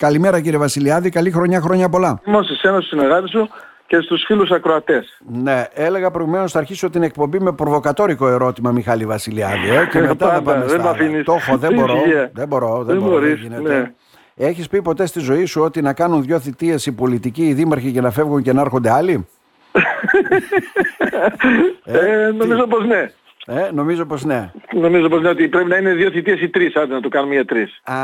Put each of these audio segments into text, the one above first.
Καλημέρα κύριε Βασιλιάδη, καλή χρονιά, χρόνια πολλά. Είμαστε σε ένα συνεργάτη σου και στους φίλους ακροατές. Ναι, έλεγα προηγουμένως θα αρχίσω την εκπομπή με προβοκατόρικο ερώτημα Μιχάλη Βασιλιάδη ε, και μετά θα πάμε δεν στα άλλα. Το έχω, δεν μπορώ, δεν μπορώ, δεν, Δεν μπορώ, μπορείς, γίνεται. ναι. Έχεις πει ποτέ στη ζωή σου ότι να κάνουν δυο θητείες οι πολιτικοί, οι δήμαρχοι και να φεύγουν και να έρχονται άλλοι; Ε, νομίζω πως ναι. Ε, νομίζω πως ναι. Νομίζω πως ναι ότι πρέπει να είναι δύο θητείες ή τρεις, άντε να το κάνουμε για τρεις. Α,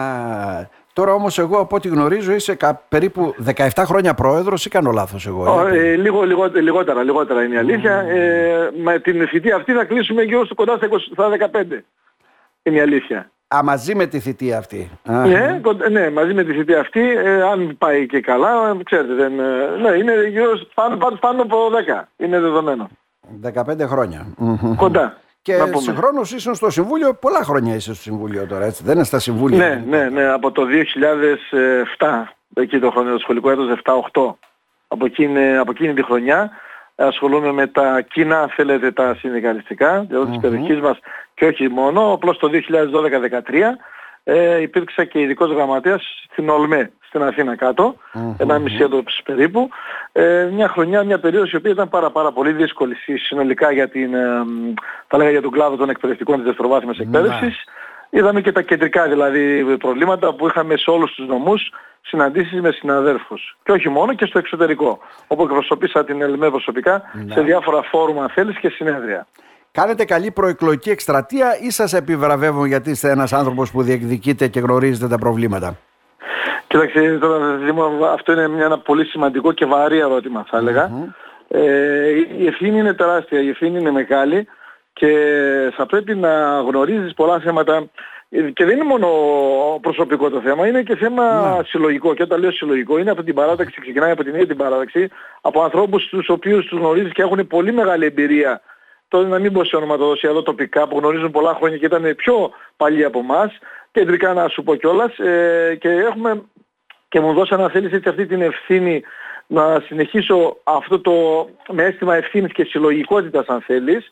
τώρα όμως εγώ από ό,τι γνωρίζω είσαι κα- περίπου 17 χρόνια πρόεδρος ή κάνω λάθος εγώ. Ω, ε; ε, λίγο, λίγο, λιγότερα, λιγότερα είναι η αλήθεια. Ε, με την θητεία αυτή θα κλείσουμε γύρω στο κοντά στα 20 στα 15. Είναι η αλήθεια. Α, μαζί με τη θητεία αυτή. Α, Ναι, κον- ναι, μαζί με τη θητεία αυτή, ε, αν πάει και καλά, ε, ξέρετε, δεν, ε, ναι, είναι γύρω στο- πάνω, πάνω, πάνω από 10. Είναι δεδομένο. 15 χρόνια. Μμμ. Κοντά. Και να πούμε. συγχρόνως ήσουν στο Συμβούλιο, πολλά χρόνια είσαι στο Συμβούλιο τώρα, έτσι. Δεν είναι στα Συμβούλια. Ναι, ναι, ναι, από το 2007, εκεί το χρόνο, το σχολικό έτος 7-8, από εκείνη, από εκείνη τη χρονιά, ασχολούμαι με τα κοινά, αν θέλετε, τα συνδικαλιστικά, δηλαδή της περιοχής μας και όχι μόνο, απλώς το 2012-2013 ε, υπήρξα και ειδικός γραμματέας στην Ολμέ, στην Αθήνα κάτω, ένα μισή έτος περίπου. Ε, μια χρονιά, μια περίοδος η οποία ήταν πάρα, πάρα πολύ δύσκολη συ- συνολικά για, την, ε, μ, θα λέγα για τον κλάδο των εκπαιδευτικών της δευτεροβάθμιας εκπαίδευσης. Είδαμε και τα κεντρικά δηλαδή προβλήματα που είχαμε σε όλους τους νομούς συναντήσεις με συναδέρφους. Και όχι μόνο και στο εξωτερικό. Όπου εκπροσωπήσα την ΕΛΜΕ προσωπικά σε διάφορα φόρουμα αν θέλεις και συνέδρια. Κάνετε καλή προεκλογική εκστρατεία ή σας επιβραβεύουν γιατί είστε ένας άνθρωπος που διεκδικείτε και γνωρίζετε τα προβλήματα; Κοίταξε τώρα Δήμο, αυτό είναι μια, ένα πολύ σημαντικό και βαρύ ερώτημα θα έλεγα. Ε, η ευθύνη είναι τεράστια, η ευθύνη είναι μεγάλη και θα πρέπει να γνωρίζεις πολλά θέματα Ε, και δεν είναι μόνο προσωπικό το θέμα, είναι και θέμα συλλογικό. Και όταν λέω συλλογικό, είναι από την παράταξη, ξεκινάει από την ίδια την παράταξη, από ανθρώπους τους οποίους τους γνωρίζεις και έχουν πολύ μεγάλη εμπειρία. Τώρα να μην πω σε ονοματοδοσία εδώ τοπικά που γνωρίζουν πολλά χρόνια και ήταν πιο παλιοί από εμάς, κεντρικά να σου πω κιόλας, ε, και έχουμε και μου δώσανε αν θέλεις έτσι αυτή την ευθύνη να συνεχίσω αυτό το με αίσθημα ευθύνης και συλλογικότητας αν θελεις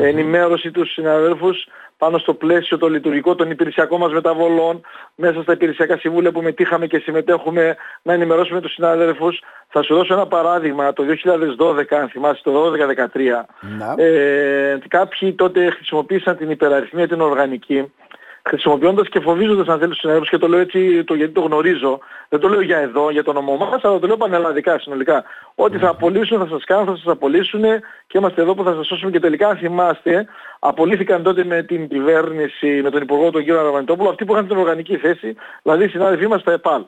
ενημέρωση τους συναδέλφους πάνω στο πλαίσιο το λειτουργικό των υπηρεσιακών μας μεταβολών, μέσα στα υπηρεσιακά συμβούλια που μετήχαμε και συμμετέχουμε να ενημερώσουμε τους συναδέλφους. Θα σου δώσω ένα παράδειγμα, το 2012, αν θυμάσαι, το 2012-2013, Να. ε, κάποιοι τότε χρησιμοποίησαν την υπεραριθμία την οργανική χρησιμοποιώντας και φοβίζοντας αν θέλεις τους συναδέλφους και το λέω έτσι το, γιατί το γνωρίζω δεν το λέω για εδώ, για το νομό μας αλλά το λέω πανελλαδικά συνολικά. Ότι θα απολύσουν, θα σας κάνουν, θα σας απολύσουν και είμαστε εδώ που θα σας σώσουμε. Και τελικά αν θυμάστε απολύθηκαν τότε με την κυβέρνηση με τον Υπουργό τον κύριο Αραβανιτόπουλο αυτοί που είχαν την οργανική θέση δηλαδή οι συνάδελφοί μας στα ΕΠΑΛ.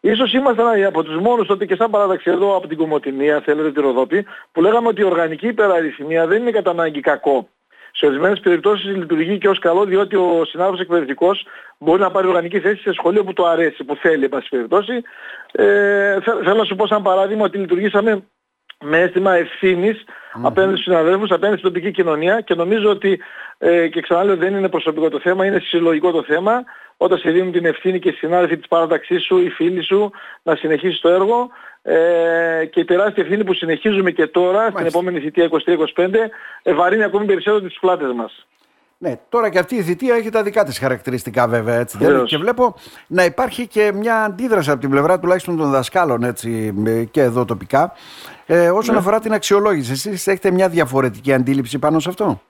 Ίσως ήμασταν από τους μόνους τότε και σαν παράδοξη εδώ από την Κομωτινία, θέλετε τη Ροδόπη, που λέγαμε ότι η οργανική υπεραριθμία δεν είναι κατά ανάγκη κακό. Σε ορισμένες περιπτώσεις λειτουργεί και ως καλό διότι ο συνάδελφος εκπαιδευτικός μπορεί να πάρει οργανική θέση σε σχολείο που του αρέσει, που θέλει, εν πάση περιπτώσει. Ε, θε- θέλω να σου πω σαν παράδειγμα ότι λειτουργήσαμε με αίσθημα ευθύνης απέναντι στους συναδέλφους, απέναντι στην τοπική κοινωνία και νομίζω ότι ε, και ξαναλέω δεν είναι προσωπικό το θέμα, είναι συλλογικό το θέμα όταν σε δίνουν την ευθύνη και οι συνάδελφοι της παράταξής σου, οι φίλοι σου να συνεχίσεις το έργο ε, και η τεράστια ευθύνη που συνεχίζουμε και τώρα στην επόμενη θητεία 23-25 ε, βαρύνει ακόμη περισσότερο τις πλάτες μας. Ναι, τώρα και αυτή η θητεία έχει τα δικά της χαρακτηριστικά βέβαια έτσι. δεν είναι; Βεβαίως. Και βλέπω να υπάρχει και μια αντίδραση από την πλευρά τουλάχιστον των δασκάλων έτσι ε, και εδώ τοπικά ε, όσον αφορά την αξιολόγηση. Εσείς έχετε μια διαφορετική αντίληψη πάνω σε αυτό;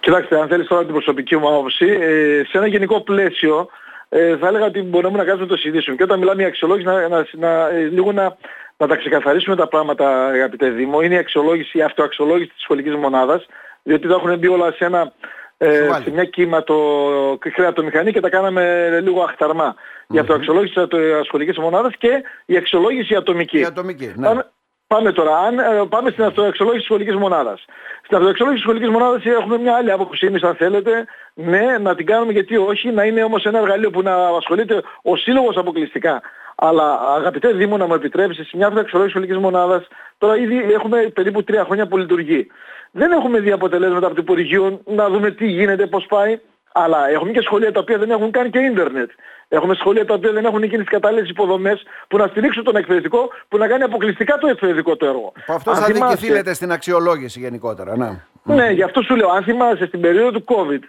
Κοιτάξτε, αν θέλεις τώρα την προσωπική μου άποψη, ε, σε ένα γενικό πλαίσιο ε, θα έλεγα ότι μπορούμε να κάνουμε να το συζητήσουμε. Και όταν μιλάμε για αξιολόγηση, να, να, να, ε, λίγο να, να τα ξεκαθαρίσουμε τα πράγματα, αγαπητέ Δήμο. Είναι η αξιολόγηση, η αυτοαξιολόγηση της σχολικής μονάδας, διότι τα έχουν μπει όλα σε, ένα, ε, Σοβάλι. σε μια κύματο κρεατομηχανή και τα κάναμε λίγο αχταρμά. Η αυτοαξιολόγηση της σχολικής μονάδας και η αξιολόγηση ατομική. Η ατομική, ναι. Πάμε, πάμε τώρα, αν, ε, πάμε στην αυτοαξιολόγηση της σχολικής μονάδας. Στην αυτοαξιολόγηση της σχολικής μονάδας έχουμε μια άλλη άποψη εμείς αν θέλετε. Ναι, να την κάνουμε γιατί όχι, να είναι όμως ένα εργαλείο που να ασχολείται ο σύλλογος αποκλειστικά. Αλλά αγαπητέ Δήμο να μου επιτρέψεις, σε μια αυτοαξιολόγηση της σχολικής μονάδας, τώρα ήδη έχουμε περίπου τρία χρόνια που λειτουργεί. Δεν έχουμε δει αποτελέσματα από το Υπουργείο να δούμε τι γίνεται, πώς πάει. Αλλά έχουμε και σχολεία τα οποία δεν έχουν καν και ίντερνετ. Έχουμε σχολεία τα οποία δεν έχουν εκείνες τις κατάλληλες υποδομές που να στηρίξουν τον εκπαιδευτικό, που να κάνει αποκλειστικά το εκπαιδευτικό το έργο. Που αυτό Αν θα θυμάσαι- δικηθεί λέτε στην αξιολόγηση γενικότερα. Ναι. ναι, γι' αυτό σου λέω, αν θυμάσαι στην περίοδο του COVID,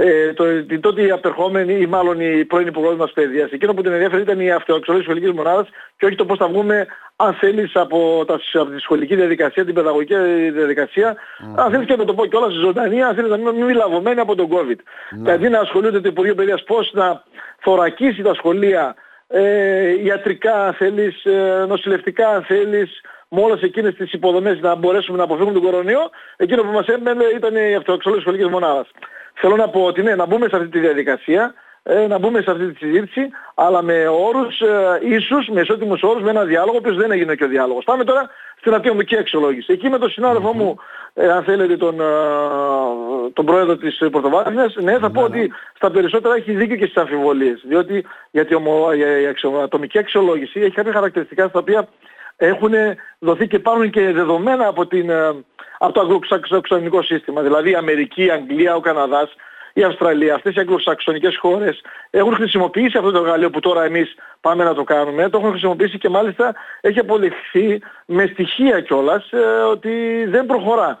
ε, το, την τότε απερχόμενη ή μάλλον η πρώην υπουργός μας παιδείας. Εκείνο που την ενδιαφέρει ήταν η αυτοαξιολόγηση σχολικής μονάδας και όχι το πώς θα βγούμε αν θέλεις από, τα, από τη σχολική διαδικασία, την παιδαγωγική διαδικασία, mm-hmm. αν θέλεις και να το πω κιόλας ζωντανή, αν θέλεις να μην, μην λαβωμένοι από τον COVID. Mm-hmm. Και αντί να ασχολούνται το Υπουργείο Παιδείας πώς να θωρακίσει τα σχολεία ε, ιατρικά αν θέλεις, ε, νοσηλευτικά αν θέλεις, με όλες εκείνες τις υποδομές να μπορέσουμε να αποφύγουμε τον κορονοϊό, εκείνο που μας έμενε ήταν η αυτοαξιολόγηση σχολικής μονάδας. Θέλω να πω ότι ναι, να μπούμε σε αυτή τη διαδικασία, ε, να μπούμε σε αυτή τη συζήτηση, αλλά με όρους ε, ίσους, με ισότιμους όρους, με ένα διάλογο, ο οποίος δεν έγινε και ο διάλογος. Πάμε τώρα στην ατομική αξιολόγηση. Εκεί με τον συνάδελφό μου, ε, αν θέλετε, τον, ε, τον πρόεδρο της Πρωτοβάθμιας, ναι, θα πω ότι στα περισσότερα έχει δίκιο και στις αμφιβολίες. Διότι γιατί η ατομική αξιολόγηση έχει κάποια χαρακτηριστικά στα οποία έχουν δοθεί και υπάρχουν και δεδομένα από, την, ε, από το αγγλοσαξονικό σύστημα. Δηλαδή η Αμερική, η Αγγλία, ο Καναδάς, η Αυστραλία, αυτές οι αγγλοσαξονικές χώρες έχουν χρησιμοποιήσει αυτό το εργαλείο που τώρα εμείς πάμε να το κάνουμε. Το έχουν χρησιμοποιήσει και μάλιστα έχει αποδειχθεί με στοιχεία κιόλας ε, ότι δεν προχωρά.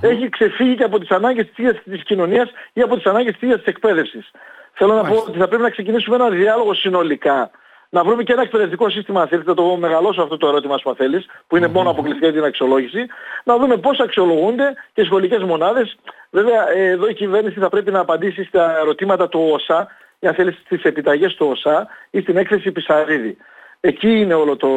έχει ξεφύγει και από τις ανάγκες της ίδιας της κοινωνίας ή από τις ανάγκες της ίδιας της εκπαίδευσης. Θέλω να πω ότι θα πρέπει να ξεκινήσουμε ένα διάλογο συνολικά να βρούμε και ένα εκπαιδευτικό σύστημα, αν θέλετε, το μεγαλώσω αυτό το ερώτημα σου, θέλεις, που είναι μόνο αποκλειστικά για την αξιολόγηση, να δούμε πώς αξιολογούνται και οι σχολικές μονάδες. Βέβαια, εδώ η κυβέρνηση θα πρέπει να απαντήσει στα ερωτήματα του ΩΣΑ, αν θέλεις, στις επιταγές του ΩΣΑ ή στην έκθεση Πισαρίδη. Εκεί είναι όλο το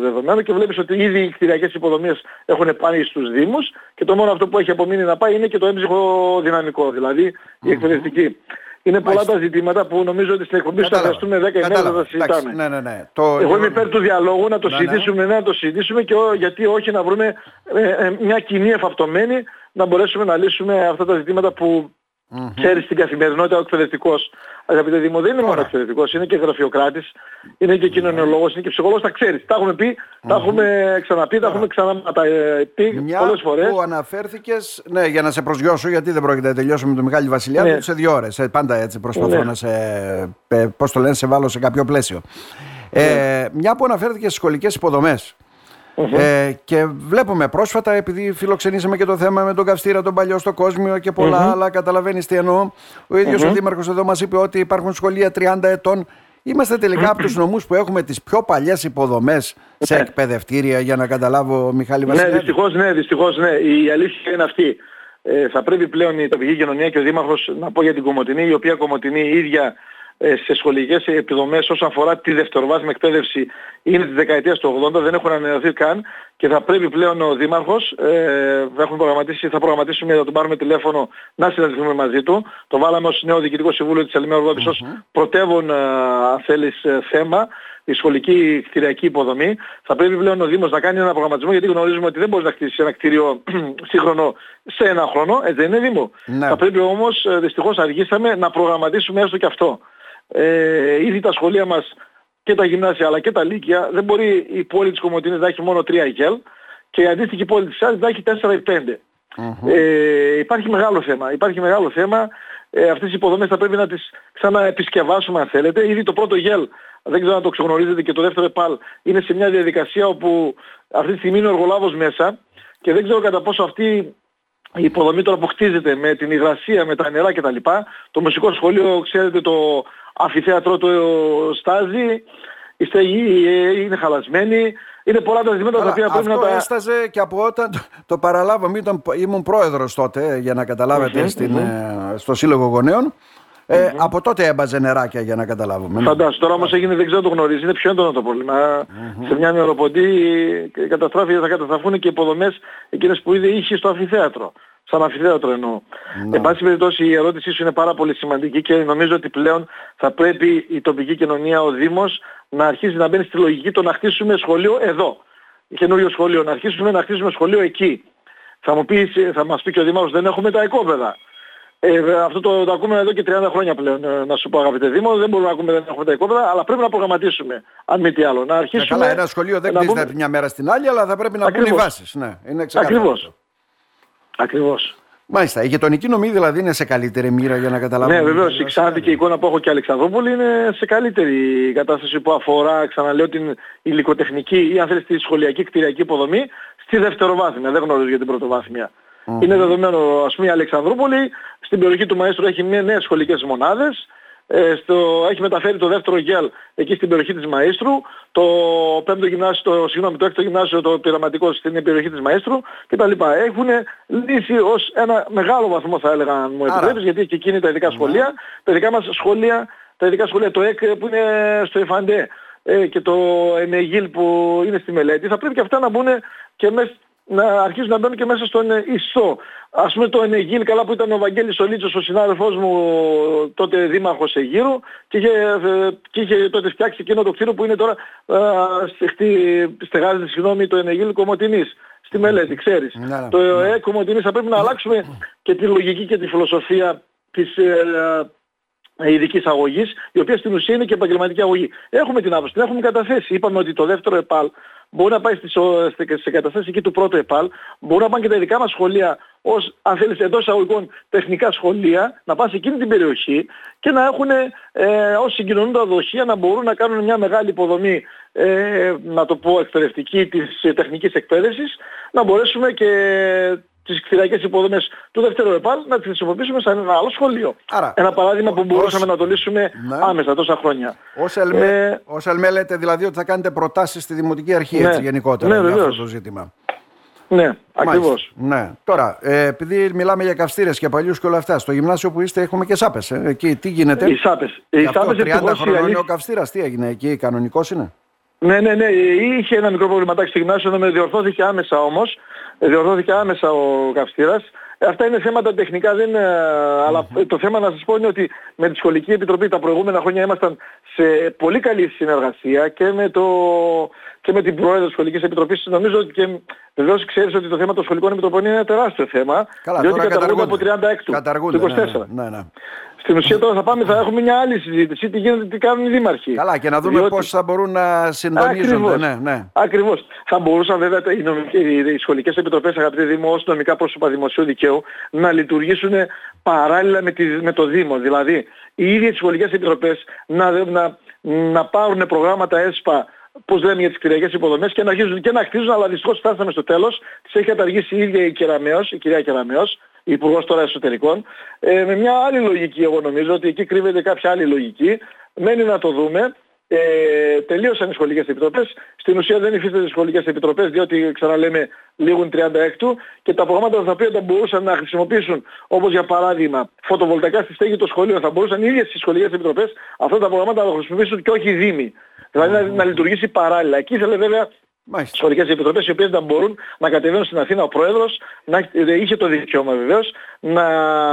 δεδομένο και βλέπεις ότι ήδη οι κτηριακές υποδομίες έχουν πάει στους Δήμους και το μόνο αυτό που έχει απομείνει να πάει είναι και το έμψυχο δυναμικό, δηλαδή η εκπαιδευτική. Είναι πολλά τα ζητήματα που νομίζω ότι στην εκπομπή θα χρειαστούμε 10 ημέρες να τα συζητάμε. Ναι, ναι, ναι. Το... Εγώ είμαι υπέρ του διαλόγου να το ναι, ναι. συζητήσουμε, ναι. να το συζητήσουμε και γιατί όχι να βρούμε ε, ε, μια κοινή εφαυτομένη να μπορέσουμε να λύσουμε αυτά τα ζητήματα που Mm-hmm. Ξέρεις στην καθημερινότητα ο εκπαιδευτικός. Αγαπητέ Δήμο, δεν είναι μόνο εκπαιδευτικός, είναι και γραφειοκράτης, είναι και κοινωνιολόγος, είναι και ψυχολόγος, τα ξέρεις. Τα έχουμε πει, τα έχουμε ξαναπεί, τα έχουμε ξαναπεί Μια πολλές φορές. που αναφέρθηκες, ναι, για να σε προσγειώσω, γιατί δεν πρόκειται να τελειώσουμε με τον Μιχάλη Βασιλιάδη, ναι. σε δύο ώρες. Ε, πάντα έτσι προσπαθώ ναι. να σε, ε, πώς το λένε, σε βάλω σε κάποιο πλαίσιο. Ε, ναι. μια που αναφέρθηκες στις σχολικές υποδομές, ε, και βλέπουμε πρόσφατα, επειδή φιλοξενήσαμε και το θέμα με τον Καυστήρα, τον παλιό στο Κόσμιο και πολλά άλλα, καταλαβαίνεις τι εννοώ. Ο ίδιος ο Δήμαρχος εδώ μας είπε ότι υπάρχουν σχολεία 30 ετών. Είμαστε τελικά από τους νομούς που έχουμε τις πιο παλιές υποδομές σε ναι. εκπαιδευτήρια, για να καταλάβω, Μιχάλη Βασιλιά. Ναι, δυστυχώς ναι, δυστυχώς, ναι. Η αλήθεια είναι αυτή. Ε, θα πρέπει πλέον η τοπική κοινωνία και ο Δήμαρχος να πω για την Κομωτινή, η οποία Κομωτινή η ίδια ε, σε σχολικές επιδομές όσον αφορά τη δευτεροβάθμια εκπαίδευση είναι της δεκαετίας του 80, δεν έχουν ανανεωθεί καν και θα πρέπει πλέον ο Δήμαρχος, ε, έχουμε προγραμματίσει, θα προγραμματίσουμε να τον πάρουμε τηλέφωνο να συναντηθούμε μαζί του. Το βάλαμε ως νέο Διοικητικό Συμβούλιο της Ελληνικής Ορδόπης ως πρωτεύον, ε, αν θέλεις, ε, θέμα η σχολική κτηριακή υποδομή. Θα πρέπει πλέον ο Δήμος να κάνει ένα προγραμματισμό γιατί γνωρίζουμε ότι δεν μπορεί να χτίσει ένα κτίριο σύγχρονο σε ένα χρόνο, έτσι δεν είναι Δήμο. Ναι. Θα πρέπει όμως, δυστυχώς αργήσαμε, να προγραμματίσουμε έστω και αυτό ε, ήδη τα σχολεία μας και τα γυμνάσια αλλά και τα λύκεια δεν μπορεί η πόλη της Κομωτινής να έχει μόνο 3 ΕΚΕΛ και η αντίστοιχη πόλη της Άλης να έχει 4 ή 5. Ε, υπάρχει μεγάλο θέμα. Υπάρχει μεγάλο θέμα. Ε, αυτές οι υποδομές θα πρέπει να τις ξαναεπισκευάσουμε αν θέλετε. Ήδη το πρώτο ΓΕΛ, δεν ξέρω αν το ξεγνωρίζετε και το δεύτερο ΕΠΑΛ, είναι σε μια διαδικασία όπου αυτή τη στιγμή είναι ο εργολάβος μέσα και δεν ξέρω κατά πόσο αυτή η υποδομή τώρα που χτίζεται με την υγρασία, με τα νερά κτλ. Το μουσικό σχολείο, ξέρετε, το αφιθέατρο το στάζει, η στεγή ε, είναι χαλασμένη. Είναι πολλά τα ζητήματα τα οποία πρέπει να τα... Αυτό έσταζε και από όταν το, το παραλάβαμε, ήμουν πρόεδρος τότε, για να καταλαβετε στην, ε, στο Σύλλογο Γονέων. Ε, mm-hmm. Από τότε έμπαζε νεράκια για να καταλάβουμε. Φαντάζομαι. Τώρα όμως έγινε, δεν ξέρω το γνωρίζει, είναι πιο έντονο το πρόβλημα. Σε μια νεροποντή καταστράφει, θα καταστραφούν και υποδομές εκείνες που ήδη είχε στο αμφιθέατρο. Σαν αμφιθέατρο εννοώ. Ναι. Εν πάση περιπτώσει η ερώτησή σου είναι πάρα πολύ σημαντική και νομίζω ότι πλέον θα πρέπει η τοπική κοινωνία, ο Δήμος, να αρχίσει να μπαίνει στη λογική το να χτίσουμε σχολείο εδώ. Καινούριο σχολείο, να αρχίσουμε να χτίσουμε σχολείο εκεί. Θα, μου πεις, θα μας πει και ο Δήμαρχος δεν έχουμε τα οικόπεδα. Ε, αυτό το, το ακούμε εδώ και 30 χρόνια πλέον, ε, να σου πω αγαπητέ Δήμο. Δεν μπορούμε να ακούμε, δεν έχουμε τα οικόπεδα, αλλά πρέπει να προγραμματίσουμε, αν μη τι άλλο. Να αρχίσουμε... Ε, καλά, ένα σχολείο δεν κτίζεται πούμε... μια μέρα στην άλλη, αλλά θα πρέπει να μπουν οι βάσεις. Ναι, είναι Ακριβώς. Ακριβώς. Μάλιστα. Η γειτονική νομή δηλαδή είναι σε καλύτερη μοίρα για να καταλάβουμε. Ναι, βεβαίως. Η Ξάνθη και η εικόνα που έχω και Αλεξανδρόπολη είναι σε καλύτερη κατάσταση που αφορά, ξαναλέω, την υλικοτεχνική ή αν θέλεις τη σχολιακή κτηριακή υποδομή στη δευτεροβάθμια. Δεν γνωρίζω για την πρωτοβάθμια. Είναι δεδομένο, ας πούμε η Αλεξανδρούπολη, στην περιοχή του Μαΐστρου έχει μια νέες σχολικές μονάδες, ε, στο, έχει μεταφέρει το δεύτερο ΓΕΛ εκεί στην περιοχή της Μαΐστρου, το πέμπτο γυμνάσιο, το, συγγνώμη, το έκτο γυμνάσιο το πειραματικό στην περιοχή της Μαΐστρου κτλ. Έχουν λύσει ως ένα μεγάλο βαθμό θα έλεγα αν μου επιτρέπεις, γιατί εκεί εκείνη τα ειδικά ναι. σχολεία, τα ειδικά μας σχολεία, τα ειδικά σχολεία, το ΕΚ που είναι στο ΕΦΑΝΤΕ ε, και το ΕΝΕΓΙΛ που είναι στη μελέτη, θα πρέπει και αυτά να μπουν και μέσα να αρχίσουν να μπαίνουν και μέσα στον ΙΣΟ. Ας πούμε το Ενεγίλ καλά που ήταν ο Βαγγέλης Ολίτσος, ο συνάδελφός μου τότε δήμαρχος Αιγύρου και είχε, ε, και είχε τότε φτιάξει εκείνο το κτίριο που είναι τώρα στεγάζεται συγγνώμη το Ενεγίλ Κομωτινής στη μελέτη, ξέρεις. Ναι, ναι. το ΕΕ Κομωτινής θα πρέπει να αλλάξουμε και τη λογική και τη φιλοσοφία της ε, ειδικής αγωγής, η οποία στην ουσία είναι και επαγγελματική αγωγή. Έχουμε την άποψη, την έχουμε καταθέσει. Είπαμε ότι το δεύτερο ΕΠΑΛ μπορεί να πάει στις, στις εγκαταστάσεις εκεί του πρώτου ΕΠΑΛ, μπορεί να πάνε και τα δικά μας σχολεία ως, αν θέλεις, εντός εισαγωγικών τεχνικά σχολεία, να πάνε σε εκείνη την περιοχή και να έχουν ε, ως συγκοινωνούντα δοχεία να μπορούν να κάνουν μια μεγάλη υποδομή, ε, να το πω εκπαιδευτική της τεχνικής εκπαίδευσης, να μπορέσουμε και τις κτηριακές υποδομές του δεύτερου ΕΠΑΛ να τις χρησιμοποιήσουμε σαν ένα άλλο σχολείο. Άρα, ένα παράδειγμα που μπορούσαμε να το λύσουμε ναι. άμεσα τόσα χρόνια. Ως ΕΛΜΕ, ε, ως ΕΛΜΕ λέτε δηλαδή ότι θα κάνετε προτάσεις στη Δημοτική Αρχή ναι, έτσι, γενικότερα ναι, για αυτό το ζήτημα. Ναι, ακριβώς. Ναι. Τώρα, ε, επειδή μιλάμε για καυστήρες και παλιούς και όλα αυτά, στο γυμνάσιο που είστε έχουμε και σάπες. Ε. Εκεί τι γίνεται; Οι σάπες. Οι σάπες 30 χρονών ο καυστήρας, τι έγινε εκεί, κανονικός είναι; Ναι, ναι, ναι. Είχε ένα μικρό προβληματάκι στο γυμνάσιο, με διορθώθηκε άμεσα όμως. Διορθώθηκε άμεσα ο καυστήρας. Ε, αυτά είναι θέματα τεχνικά, δεν, αλλά το θέμα να σας πω είναι ότι με τη Σχολική Επιτροπή τα προηγούμενα χρόνια ήμασταν σε πολύ καλή συνεργασία και με, το, και με την Πρόεδρο της Σχολικής Επιτροπής. Νομίζω ότι και βεβαίως ξέρεις ότι το θέμα των σχολικών επιτροπών είναι ένα τεράστιο θέμα. Καλά, διότι καταργούνται από 36 του, 24. Ναι, ναι, ναι. Στην ουσία τώρα θα πάμε, θα έχουμε μια άλλη συζήτηση, τι γίνεται, τι κάνουν οι δήμαρχοι. Καλά και να δούμε Διότι... πώς θα μπορούν να συντονίζονται. Ακριβώς. Ναι, ναι. Ακριβώς. Θα μπορούσαν βέβαια οι, νομικές, οι σχολικές επιτροπές αγαπητοί Δήμο ως νομικά πρόσωπα δημοσίου δικαίου να λειτουργήσουν παράλληλα με, τη, με το Δήμο. Δηλαδή οι ίδιες οι σχολικές επιτροπές να, να, να πάρουν προγράμματα ΕΣΠΑ πώς λέμε για τις κτηριακές υποδομές και να αρχίζουν και να χτίζουν, αλλά δυστυχώς φτάσαμε στο τέλος, τις έχει καταργήσει η ίδια η Κεραμέως, η κυρία Κεραμέως, Υπουργός τώρα Εσωτερικών, ε, με μια άλλη λογική εγώ νομίζω ότι εκεί κρύβεται κάποια άλλη λογική. Μένει να το δούμε. Ε, τελείωσαν οι σχολικές επιτροπές. Στην ουσία δεν υφίστανται οι σχολικές επιτροπές διότι ξαναλέμε λίγουν 36 και τα προγράμματα τα οποία θα μπορούσαν να χρησιμοποιήσουν όπως για παράδειγμα φωτοβολταϊκά στη στέγη των σχολείων θα μπορούσαν οι ίδιες οι σχολικές επιτροπές αυτά τα προγράμματα να χρησιμοποιήσουν και όχι οι δήμοι. Δηλαδή να, να λειτουργήσει παράλληλα. Εκεί ήθελε βέβαια Μάλιστα. σχολικές επιτροπές οι οποίες να μπορούν να κατεβαίνουν στην Αθήνα ο Πρόεδρος, να, ε, είχε το δικαίωμα βεβαίως, να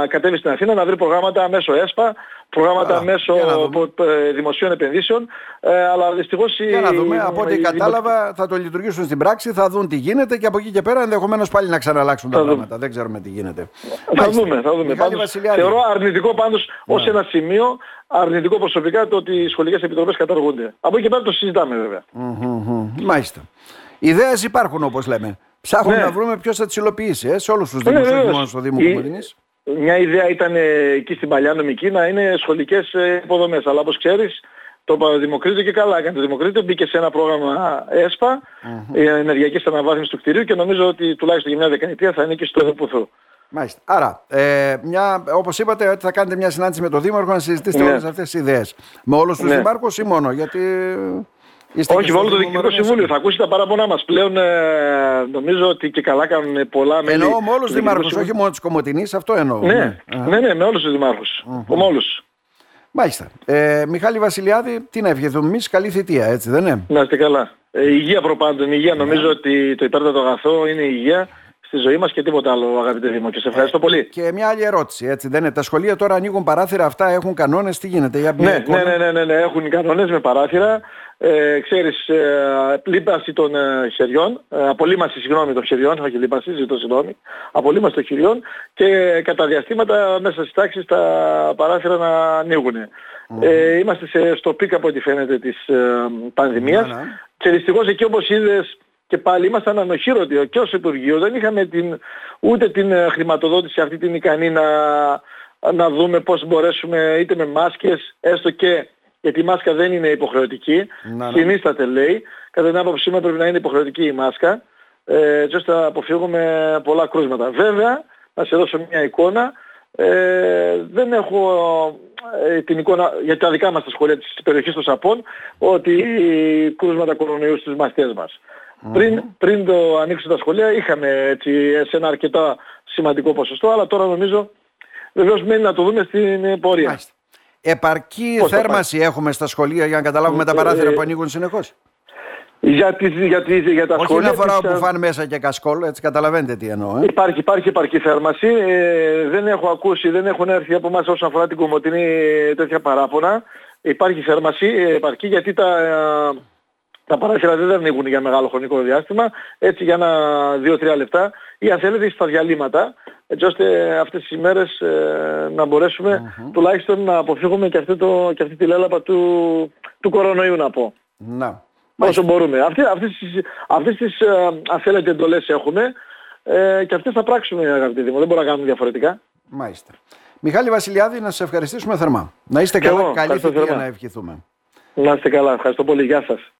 κατέβει στην Αθήνα να βρει προγράμματα μέσω ΕΣΠΑ, προγράμματα Άρα, μέσω ε, δημοσίων επενδύσεων, ε, αλλά δυστυχώς... Για να δούμε, από ό,τι κατάλαβα θα το λειτουργήσουν στην πράξη, θα δουν τι γίνεται και από εκεί και πέρα ενδεχομένως πάλι να ξαναλλάξουν τα πράγματα. Δεν ξέρουμε τι γίνεται. Θα δούμε, θα δούμε. Πάντως, θεωρώ αρνητικό πάντως ναι. ως ένα σημείο αρνητικό προσωπικά το ότι οι σχολικές επιτροπές καταργούνται. Από εκεί και πέρα το συζητάμε βέβαια. Mm-hmm. Μάλιστα. Ιδέες υπάρχουν όπως λέμε. Ψάχνουμε ναι. να βρούμε ποιος θα τις υλοποιήσει ε, σε όλους τους ναι, Δήμους, όχι μόνο στο Δήμο Κομωτινής. Μια ιδέα ήταν ε, εκεί στην παλιά νομική να είναι σχολικές ε, υποδομές. Αλλά όπως ξέρεις το Δημοκρίτο και καλά έκανε. Το Δημοκρίτο μπήκε σε ένα πρόγραμμα ΕΣΠΑ, mm-hmm. ενεργειακής αναβάθμισης του κτηρίου και νομίζω ότι τουλάχιστον για μια δεκαετία θα ανήκει στο Εδωπουθού. Μάλιστα. Άρα, ε, μια, όπως είπατε, ότι θα κάνετε μια συνάντηση με τον Δήμαρχο να συζητήσετε ναι. όλες αυτές τις ιδέες. Με όλους τους ναι. Δημάρχους ή μόνο, γιατί... Είστε Όχι, με όλο το Διοικητικό Συμβούλιο. Θα ακούσει τα παράπονά μας. Πλέον ε, νομίζω ότι και καλά κάνουν πολλά μέλη. Εννοώ με όλους τους δημάρχους, όχι μόνο της Κομωτινής, αυτό εννοώ. Ναι, ναι, ναι, ναι με όλους τους δημάρχους. Mm-hmm. Με όλους. Μάλιστα. Ε, Μιχάλη Βασιλιάδη, τι να ευχηθούμε εμείς, καλή θητεία, έτσι δεν είναι; Να είστε καλά. Ε, υγεία προπάντων, υγεία. Ναι. Νομίζω ότι το υπέρτατο αγαθό είναι η υγεία στη ζωή μας και τίποτα άλλο αγαπητέ Δήμο και σε ευχαριστώ πολύ. Και μια άλλη ερώτηση, έτσι δεν είναι; Τα σχολεία τώρα ανοίγουν παράθυρα, αυτά έχουν κανόνες, τι γίνεται για ναι, ναι, ναι, ναι, ναι, ναι, έχουν κανόνες με παράθυρα. Ε, ξέρεις, ε, λίπαση των ε, χεριών, ε, απολύμαση συγγνώμη των χεριών, όχι λίπαση, ζητώ συγγνώμη, απολύμαση των χεριών και κατά διαστήματα μέσα στις τάξεις τα παράθυρα να ανοίγουν. Ε, είμαστε σε, στο peak από ό,τι φαίνεται της ε, πανδημίας ναι, ναι. και δυστυχώς εκεί όπως είδες και πάλι ήμασταν ανοχύρωτοι και ως Υπουργείο δεν είχαμε την, ούτε την ε, χρηματοδότηση αυτή την ικανή να, να δούμε πώς μπορέσουμε είτε με μάσκες έστω και γιατί η μάσκα δεν είναι υποχρεωτική, να, ναι. συνίσταται λέει, κατά την άποψή μου πρέπει να είναι υποχρεωτική η μάσκα ε, έτσι ώστε να αποφύγουμε πολλά κρούσματα. Βέβαια, να σε δώσω μια εικόνα, ε, δεν έχω ε, την εικόνα για τα δικά μας τα σχολεία της περιοχής των Σαπών ότι κρούσματα κορονοϊούς στις μαθητές μας. Πριν, πριν το ανοίξουν τα σχολεία είχαμε έτσι, σε ένα αρκετά σημαντικό ποσοστό, αλλά τώρα νομίζω βεβαίως μένει να το δούμε στην πορεία. Μάλιστα. Επαρκή θέρμαση έχουμε στα σχολεία για να καταλάβουμε τα παράθυρα ε, που ανοίγουν συνεχώς; Για, τις, για, τις, για τα Όχι σχολεία... Όχι φορά που φάνε μέσα και κασκόλ, έτσι καταλαβαίνετε τι εννοώ. Ε; Υπάρχει, υπάρχει επαρκή θέρμαση. Ε, δεν έχω ακούσει, δεν έχουν έρθει από εμάς όσον αφορά την Κομωτινή τέτοια παράπονα. Υπάρχει θέρμαση ε, επαρκή γιατί τα, ε, τα παράθυρα δεν ανοίγουν για μεγάλο χρονικό διάστημα. Έτσι για ένα 2-3 λεπτά ή αν θέλετε στα διαλύματα έτσι ώστε αυτές τις ημέρες ε, να μπορεσουμε τουλάχιστον να αποφύγουμε και αυτή, το, και αυτή τη λέλαπα του, του κορονοϊού να πω. Να. Όσο μπορούμε. Αυτές, αυτές τις, αυτές τις ε, αν θέλετε εντολές έχουμε ε, και αυτές θα πράξουμε αγαπητοί Δήμο. Δεν μπορούμε να κάνουμε διαφορετικά. Μάλιστα. Μιχάλη Βασιλιάδη, να σε ευχαριστήσουμε θερμά. Να είστε καλά. Καλή θητεία να ευχηθούμε. Να είστε καλά. Ευχαριστώ πολύ. Γεια σας.